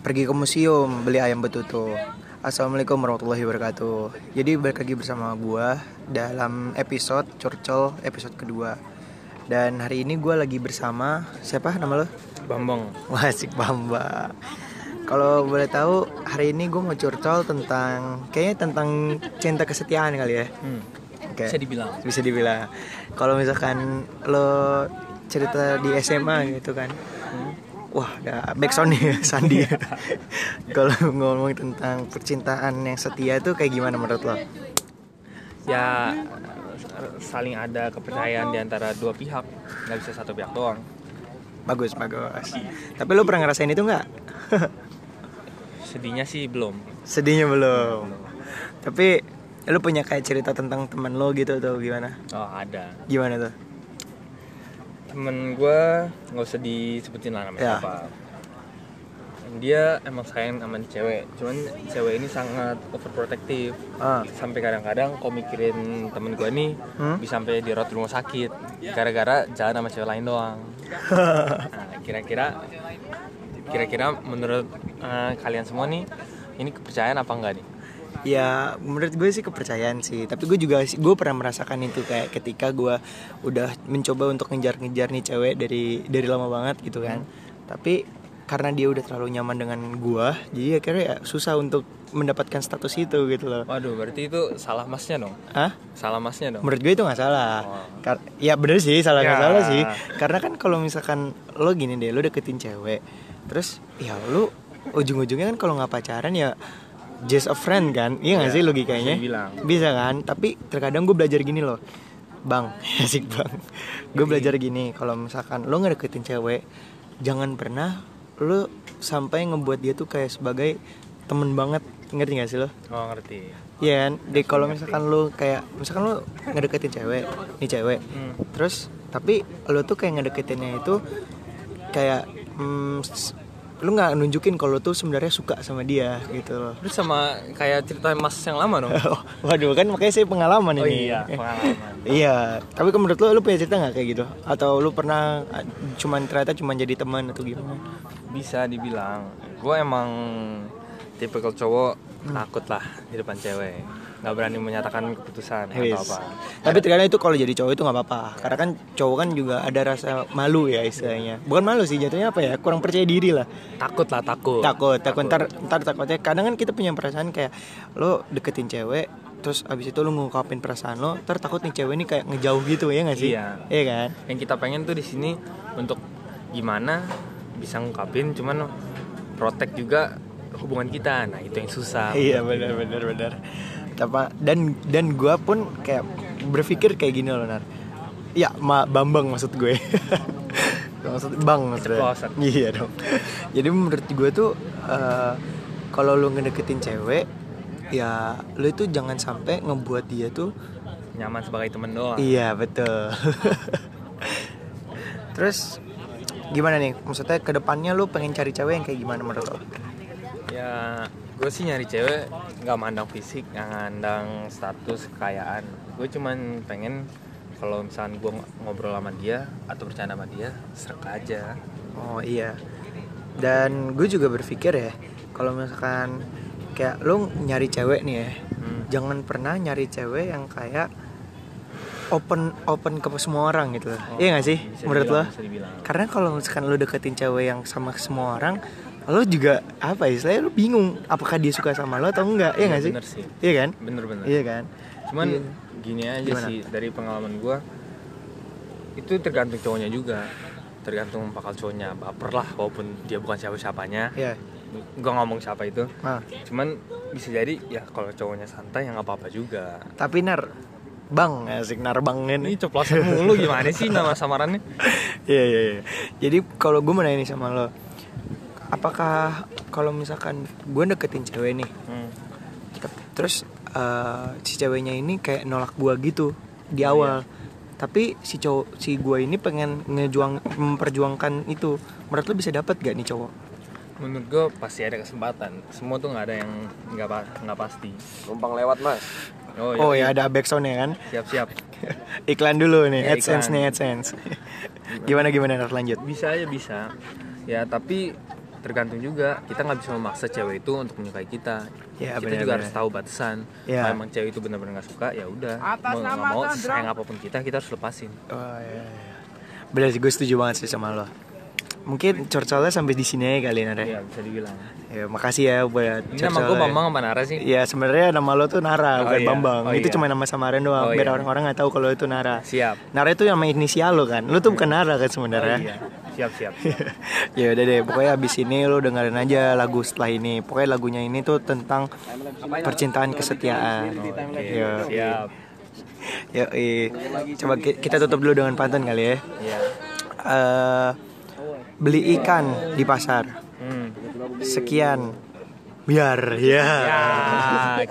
pergi ke museum beli ayam betutu. Assalamualaikum warahmatullahi wabarakatuh. Jadi balik lagi bersama gua dalam episode curcol episode kedua. Dan hari ini gua lagi bersama siapa nama lo? Bambang. Wah, asik Bamba. Kalau boleh tahu hari ini gue mau curcol tentang kayaknya tentang cinta kesetiaan kali ya. Hmm. Oke. Bisa dibilang. Bisa dibilang. Kalau misalkan lo cerita di SMA gitu kan. Wah, ada backsound nih Sandi. Kalau ngomong tentang percintaan yang setia itu kayak gimana menurut lo? Ya saling ada kepercayaan di antara dua pihak, nggak bisa satu pihak doang. Bagus, bagus. Tapi lo pernah ngerasain itu nggak? Sedihnya sih belum. Sedihnya belum. Tapi lo punya kayak cerita tentang teman lo gitu atau gimana? Oh ada. Gimana tuh? Temen gue nggak usah disebutin lah namanya Ya. siapa. Dia emang sayang sama cewek, cuman cewek ini sangat overprotective. Ah, Sampai kadang-kadang kau mikirin temen gue nih Hmm? bisa sampai dirawat di rumah sakit gara-gara jalan sama cewek lain doang. Nah, kira-kira kira-kira menurut eh, kalian semua nih ini kepercayaan apa enggak nih? Ya menurut gue sih kepercayaan sih tapi gue juga gue pernah merasakan itu kayak ketika gue udah mencoba untuk ngejar-ngejar nih cewek dari dari lama banget gitu kan tapi karena dia udah terlalu nyaman dengan gue jadi akhirnya ya susah untuk mendapatkan status itu gitu loh Waduh, berarti itu salah masnya dong. Hah? Salah masnya dong. menurut gue itu nggak salah Oh. Kar- ya bener sih salah nggak Ya. salah sih karena kan kalau misalkan lo gini deh lo deketin cewek terus ya lo ujung-ujungnya kan kalau nggak pacaran ya just a friend kan? Iya nggak Ya, sih logikanya? bisa dibilang. bisa kan? Tapi terkadang gue belajar gini loh. Bang asik bang. Gue belajar gini kalau misalkan lo ngedeketin cewek jangan pernah lo sampai ngebuat dia tuh kayak sebagai temen banget. Ngerti gak sih lo? Oh, ngerti. Iya kan, Jadi kalau misalkan lu kayak misalkan lu ngedeketin cewek, nih cewek, Hmm. terus tapi lu tuh kayak ngedeketinnya itu kayak mm, lu nggak nunjukin kalau lu tuh sebenarnya suka sama dia gitu loh. Terus sama kayak cerita Mas yang lama dong. Oh, Waduh kan makanya saya pengalaman Oh ini. iya, pengalaman. Iya, tapi kalau menurut lu lu punya cerita nggak kayak gitu? Atau lu pernah ah, cuman ternyata cuman jadi teman atau gimana? Bisa dibilang. Gue emang tipe cowok takut lah di depan cewek. Nggak berani menyatakan keputusan Wis. atau apa. Tapi terkadang itu kalau jadi cowok itu nggak apa-apa, karena kan cowok kan juga ada rasa malu ya istilahnya. Bukan malu sih jatuhnya apa ya? Kurang percaya diri lah. Takut lah, takut. Takut, takut ntar, ntar takutnya. Kadang kan kita punya perasaan kayak lo deketin cewek, terus abis itu lo ngungkapin perasaan lo, ntar takut nih cewek ini kayak ngejauh gitu ya nggak sih? Iya. Iya kan? Yang kita pengen tuh di sini untuk gimana bisa ngungkapin cuman protek juga hubungan kita. Nah, itu yang susah. Iya benar benar benar. Apa dan dan gue pun kayak berpikir kayak gini loh nar. Ya, ma Bambang maksud gue. maksud Bang maksudnya. Iya dong. Jadi menurut gue tuh eh, kalau lu ngedeketin cewek ya lu itu jangan sampai ngebuat dia tuh Nyaman sebagai temen doang. iya betul. Terus gimana nih? Maksudnya ke depannya lu pengen cari cewek yang kayak gimana menurut lo? Ya, gue sih nyari cewek nggak mandang fisik, nggak mandang status kekayaan. Gue cuman pengen kalau misalnya gue ngobrol sama dia atau bercanda sama dia, serak aja. Oh iya. Dan gue juga berpikir ya, kalau misalkan kayak lu nyari cewek nih ya, Hmm. jangan pernah nyari cewek yang kayak open open ke semua orang gitu. Oh, iya gak sih menurut lo? dibilang. Karena kalau misalkan lu deketin cewek yang sama semua orang, lo juga apa ya? Istilahnya lu bingung apakah dia suka sama lo atau enggak? Iya Iya, gak sih? bener sih. Iya kan? Bener-bener. Iya kan? Cuman Iya. gini aja Gimana? sih dari pengalaman gue, itu tergantung cowoknya juga. Tergantung bakal cowoknya baper lah, walaupun dia bukan siapa-siapanya. Iya. Gue ngomong siapa itu. Nah, Cuman bisa jadi ya kalau cowoknya santai ya nggak apa-apa juga. tapi nar Bang, asik nar bang Ini ceplosan mulu gimana sih nama samarannya? Iya iya iya. Jadi kalau gue mau nanya nih sama lo, apakah kalau misalkan gue deketin cewek nih, Hmm. terus eh, si ceweknya ini kayak nolak gue gitu di Oh, awal, tapi si cowok si gue ini pengen ngejuang memperjuangkan itu, menurut lo bisa dapat gak nih cowok? Menurut gue pasti ada kesempatan. Semua tuh nggak ada yang nggak pa- nggak pasti. Numpang lewat mas Oh, Oh ya ada backsound ya kan? Siap-siap. Iklan dulu nih, Ya, AdSense iklan. nih AdSense. gimana gimana harus lanjut? Bisa aja bisa. Ya tapi tergantung juga kita nggak bisa memaksa cewek itu untuk menyukai kita Ya, kita benar, juga benar. harus tahu batasan Ya. kalau emang cewek itu benar-benar nggak suka ya udah mau nggak mau sayang apa pun kita kita harus lepasin Oh iya, iya. Bener sih gue setuju banget sih sama lo. Mungkin curcolnya sampai di sini aja kali Nara. ya bisa dibilang Ya, makasih ya buat ini nama gue. Bambang apa Nara sih Ya sebenarnya nama lo tuh Nara Oh, bukan iya. Bambang. Oh, itu iya. cuma nama samaran doang Oh, biar iya. orang-orang nggak tahu kalau itu Nara. siap Nara itu nama inisial lo kan. Lo tuh bukan Nara kan oh, sebenarnya. iya siap siap ya udah deh, pokoknya abis ini lo dengerin aja lagu setelah ini. Pokoknya lagunya ini tuh tentang percintaan kesetiaan. Ya, siap ya, coba ki- kita tutup dulu dengan pantun kali ya. ya Eh, beli ikan di pasar. hmm. Sekian. Biar ya. ya